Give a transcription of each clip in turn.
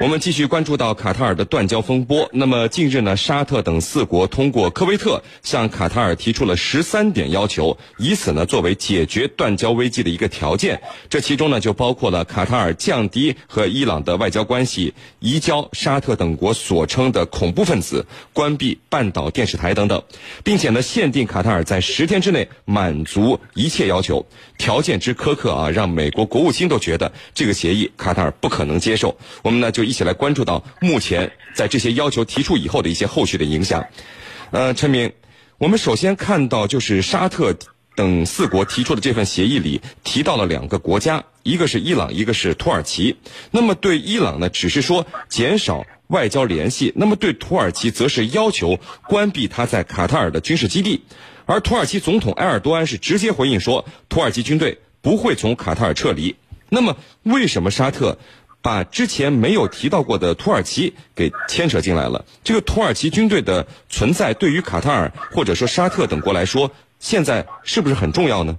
我们继续关注到卡塔尔的断交风波。那么近日呢，沙特等四国通过科威特向卡塔尔提出了十三点要求，以此呢作为解决断交危机的一个条件。这其中呢就包括了卡塔尔降低和伊朗的外交关系，移交沙特等国所称的恐怖分子，关闭半岛电视台等等，并且呢限定卡塔尔在十天之内满足一切要求。条件之苛刻啊，让美国国务卿都觉得这个协议卡塔尔不可能接受。我们呢就。一起来关注到目前在这些要求提出以后的一些后续的影响。呃，陈明，我们首先看到就是沙特等四国提出的这份协议里提到了两个国家，一个是伊朗，一个是土耳其。那么对伊朗呢，只是说减少外交联系；那么对土耳其，则是要求关闭他在卡塔尔的军事基地。而土耳其总统埃尔多安是直接回应说，土耳其军队不会从卡塔尔撤离。那么为什么沙特？把之前没有提到过的土耳其给牵扯进来了。这个土耳其军队的存在，对于卡塔尔或者说沙特等国来说，现在是不是很重要呢？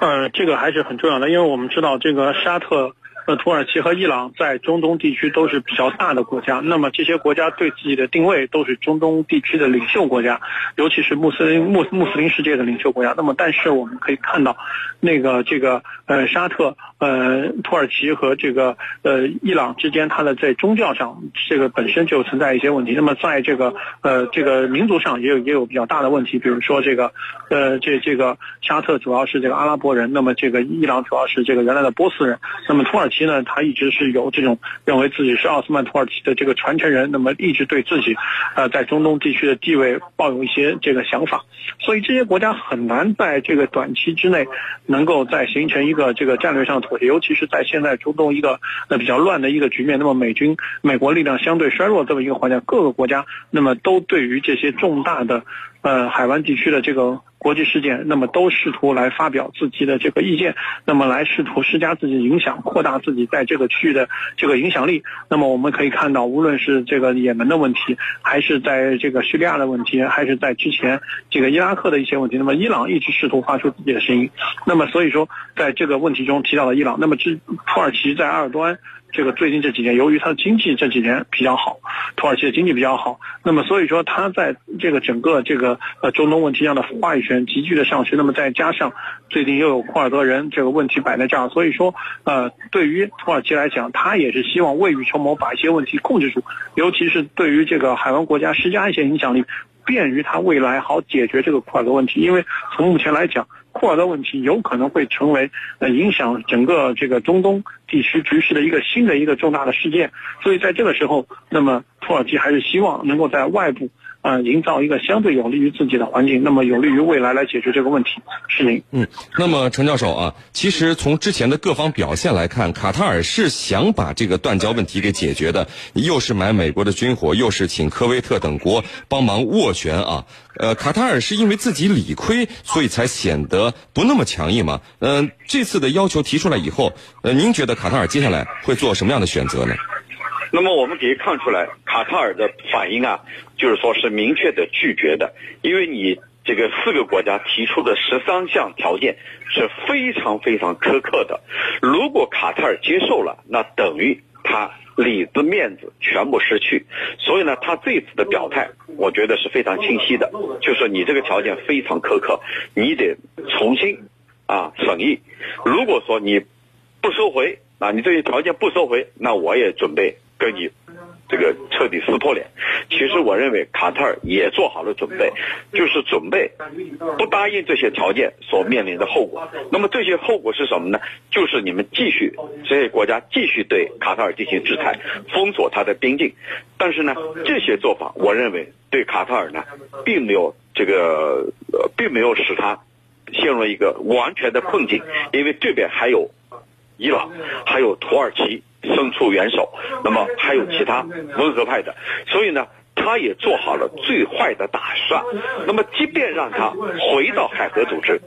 呃，这个还是很重要的，因为我们知道这个沙特。那土耳其和伊朗在中东地区都是比较大的国家，那么这些国家对自己的定位都是中东地区的领袖国家，尤其是穆斯林穆穆斯林世界的领袖国家。那么，但是我们可以看到，那个这个呃沙特呃土耳其和这个呃伊朗之间，它的在宗教上这个本身就存在一些问题。那么在这个呃这个民族上也有也有比较大的问题，比如说这个呃这这个沙特主要是这个阿拉伯人，那么这个伊朗主要是这个原来的波斯人，那么土耳其。其呢，他一直是有这种认为自己是奥斯曼土耳其的这个传承人，那么一直对自己，呃，在中东地区的地位抱有一些这个想法，所以这些国家很难在这个短期之内能够再形成一个这个战略上的妥协，尤其是在现在中东一个呃比较乱的一个局面，那么美军美国力量相对衰弱这么一个环境，各个国家那么都对于这些重大的呃海湾地区的这个。国际事件，那么都试图来发表自己的这个意见，那么来试图施加自己的影响，扩大自己在这个区域的这个影响力。那么我们可以看到，无论是这个也门的问题，还是在这个叙利亚的问题，还是在之前这个伊拉克的一些问题，那么伊朗一直试图发出自己的声音。那么所以说，在这个问题中提到了伊朗，那么之土耳其在埃尔多安。这个最近这几年，由于它的经济这几年比较好，土耳其的经济比较好，那么所以说它在这个整个这个呃中东问题上的话语权急剧的上升，那么再加上最近又有库尔德人这个问题摆在这儿，所以说呃对于土耳其来讲，他也是希望未雨绸缪，把一些问题控制住，尤其是对于这个海湾国家施加一些影响力，便于他未来好解决这个库尔德问题，因为从目前来讲。库尔德问题有可能会成为呃影响整个这个中东地区局势的一个新的一个重大的事件，所以在这个时候，那么土耳其还是希望能够在外部。呃，营造一个相对有利于自己的环境，那么有利于未来来解决这个问题，是您。嗯，那么陈教授啊，其实从之前的各方表现来看，卡塔尔是想把这个断交问题给解决的，又是买美国的军火，又是请科威特等国帮忙斡旋啊。呃，卡塔尔是因为自己理亏，所以才显得不那么强硬吗？嗯，这次的要求提出来以后，呃，您觉得卡塔尔接下来会做什么样的选择呢？那么我们可以看出来，卡塔尔的反应啊，就是说是明确的拒绝的，因为你这个四个国家提出的十三项条件是非常非常苛刻的，如果卡塔尔接受了，那等于他里子面子全部失去，所以呢，他这次的表态，我觉得是非常清晰的，就是你这个条件非常苛刻，你得重新啊审议，如果说你不收回啊，你这些条件不收回，那我也准备。跟你这个彻底撕破脸，其实我认为卡塔尔也做好了准备，就是准备不答应这些条件所面临的后果。那么这些后果是什么呢？就是你们继续这些国家继续对卡塔尔进行制裁，封锁它的边境。但是呢，这些做法我认为对卡塔尔呢，并没有这个呃，并没有使他陷入一个完全的困境，因为这边还有伊朗，还有土耳其。伸出援手，那么还有其他温和派的，所以呢，他也做好了最坏的打算。那么，即便让他回到海合组织，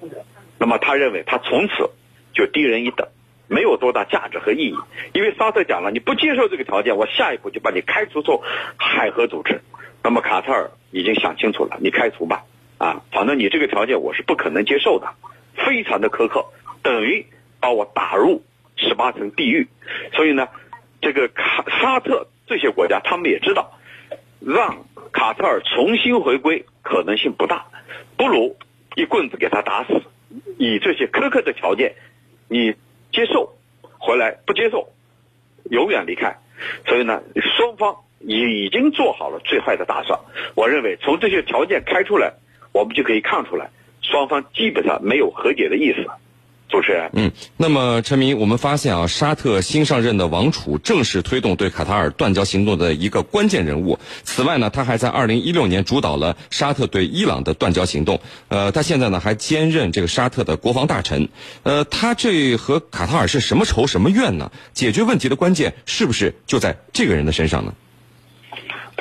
那么他认为他从此就低人一等，没有多大价值和意义。因为沙特讲了，你不接受这个条件，我下一步就把你开除出海合组织。那么卡特尔已经想清楚了，你开除吧，啊，反正你这个条件我是不可能接受的，非常的苛刻，等于把我打入。十八层地狱，所以呢，这个卡沙特这些国家，他们也知道，让卡塔尔重新回归可能性不大，不如一棍子给他打死，以这些苛刻的条件，你接受回来不接受，永远离开。所以呢，双方已已经做好了最坏的打算。我认为从这些条件开出来，我们就可以看出来，双方基本上没有和解的意思。主持人，嗯，那么陈明，我们发现啊，沙特新上任的王储正是推动对卡塔尔断交行动的一个关键人物。此外呢，他还在二零一六年主导了沙特对伊朗的断交行动。呃，他现在呢还兼任这个沙特的国防大臣。呃，他这和卡塔尔是什么仇什么怨呢？解决问题的关键是不是就在这个人的身上呢？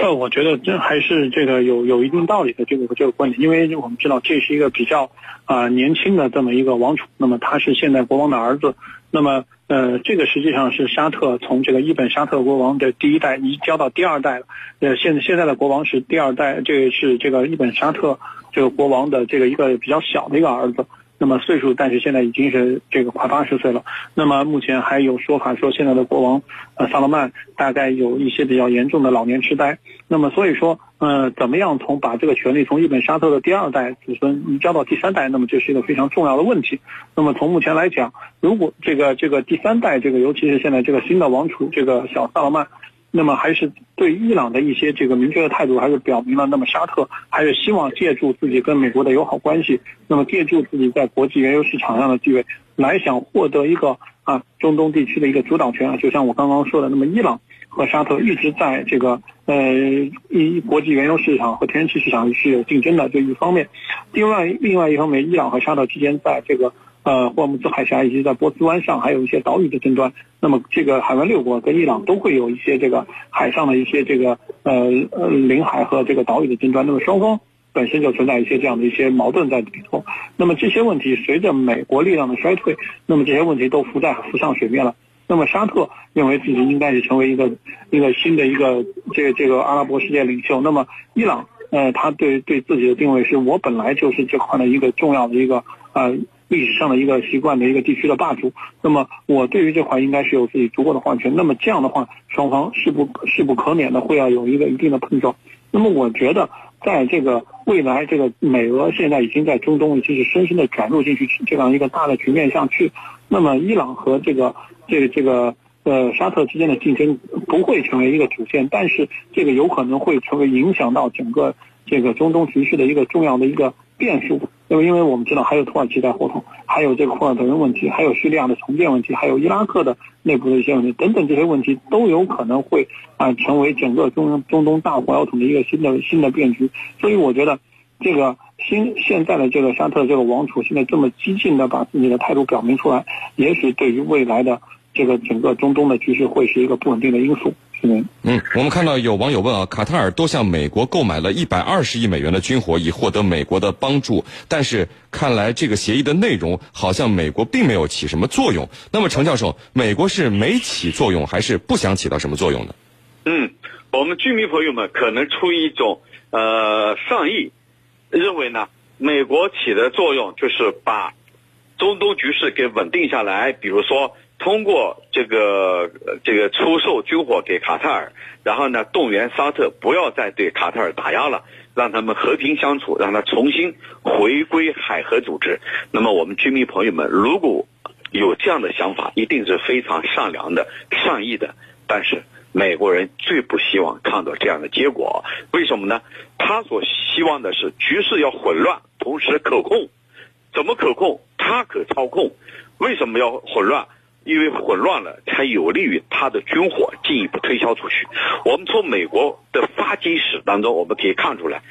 呃，我觉得这还是这个有有一定道理的这个这个观点，因为我们知道这是一个比较啊年轻的这么一个王储，那么他是现在国王的儿子，那么呃这个实际上是沙特从这个伊本沙特国王的第一代移交到第二代了，呃现现在的国王是第二代，这个是这个伊本沙特这个国王的这个一个比较小的一个儿子。那么岁数，但是现在已经是这个快八十岁了。那么目前还有说法说，现在的国王呃萨勒曼大概有一些比较严重的老年痴呆。那么所以说，呃，怎么样从把这个权利从日本沙特的第二代子孙移交到第三代，那么这是一个非常重要的问题。那么从目前来讲，如果这个这个第三代这个，尤其是现在这个新的王储这个小萨勒曼。那么还是对伊朗的一些这个明确的态度，还是表明了。那么沙特还是希望借助自己跟美国的友好关系，那么借助自己在国际原油市场上的地位，来想获得一个啊中东地区的一个主导权啊。就像我刚刚说的，那么伊朗和沙特一直在这个呃一国际原油市场和天然气市场是有竞争的，这一方面。另外另外一方面，伊朗和沙特之间在这个。呃，霍姆兹海峡以及在波斯湾上还有一些岛屿的争端。那么，这个海湾六国跟伊朗都会有一些这个海上的一些这个呃呃领海和这个岛屿的争端。那么，双方本身就存在一些这样的一些矛盾在里头。那么，这些问题随着美国力量的衰退，那么这些问题都浮在浮上水面了。那么，沙特认为自己应该是成为一个一个新的一个这个这个阿拉伯世界领袖。那么，伊朗呃，他对对自己的定位是我本来就是这块的一个重要的一个呃。历史上的一个习惯的一个地区的霸主，那么我对于这块应该是有自己足够的话语权。那么这样的话，双方势不势不可免的会要有一个一定的碰撞。那么我觉得，在这个未来，这个美俄现在已经在中东已经是深深的转入进去这样一个大的局面上去。那么伊朗和这个这个这个呃沙特之间的竞争不会成为一个主线，但是这个有可能会成为影响到整个这个中东局势的一个重要的一个变数。那么，因为我们知道还有土耳其在后头，还有这个库尔德人问题，还有叙利亚的重建问题，还有伊拉克的内部的一些问题等等，这些问题都有可能会啊成为整个中中东大火药桶的一个新的新的变局。所以，我觉得这个新现在的这个沙特这个王储现在这么激进的把自己的态度表明出来，也许对于未来的这个整个中东的局势会是一个不稳定的因素。嗯，我们看到有网友问啊，卡塔尔多向美国购买了一百二十亿美元的军火，以获得美国的帮助。但是看来这个协议的内容好像美国并没有起什么作用。那么程教授，美国是没起作用，还是不想起到什么作用呢？嗯，我们居民朋友们可能出于一种呃善意，认为呢，美国起的作用就是把中东局势给稳定下来，比如说。通过这个这个出售军火给卡塔尔，然后呢动员沙特不要再对卡塔尔打压了，让他们和平相处，让他重新回归海合组织。那么我们居民朋友们如果有这样的想法，一定是非常善良的、善意的。但是美国人最不希望看到这样的结果，为什么呢？他所希望的是局势要混乱，同时可控。怎么可控？他可操控。为什么要混乱？因为混乱了，才有利于他的军火进一步推销出去。我们从美国的发迹史当中，我们可以看出来，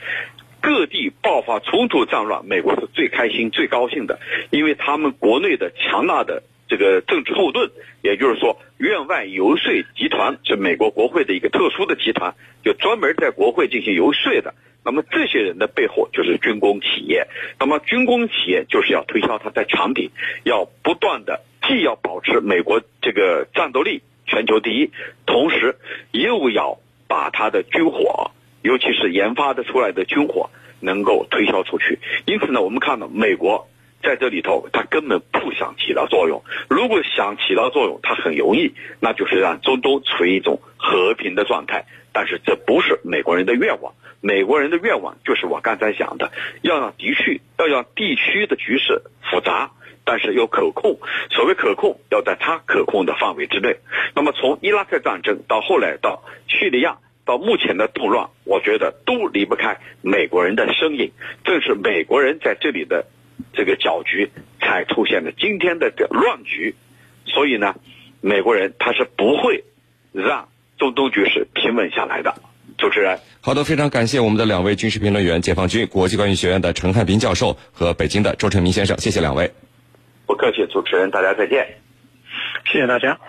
各地爆发冲突战乱，美国是最开心、最高兴的，因为他们国内的强大的这个政治后盾，也就是说，院外游说集团是美国国会的一个特殊的集团，就专门在国会进行游说的。那么这些人的背后就是军工企业，那么军工企业就是要推销它的产品，要不断的。既要保持美国这个战斗力全球第一，同时又要把它的军火，尤其是研发的出来的军火能够推销出去。因此呢，我们看到美国在这里头，他根本不想起到作用。如果想起到作用，他很容易，那就是让中东处于一种和平的状态。但是这不是美国人的愿望，美国人的愿望就是我刚才讲的，要让地区要让地区的局势复杂，但是又可控。所谓可控，要在他可控的范围之内。那么从伊拉克战争到后来到叙利亚。到目前的动乱，我觉得都离不开美国人的身影。正是美国人在这里的这个搅局，才出现了今天的这乱局。所以呢，美国人他是不会让中东局势平稳下来的。主持人，好的，非常感谢我们的两位军事评论员，解放军国际关系学院的陈汉斌教授和北京的周成明先生，谢谢两位。不客气，主持人，大家再见。谢谢大家。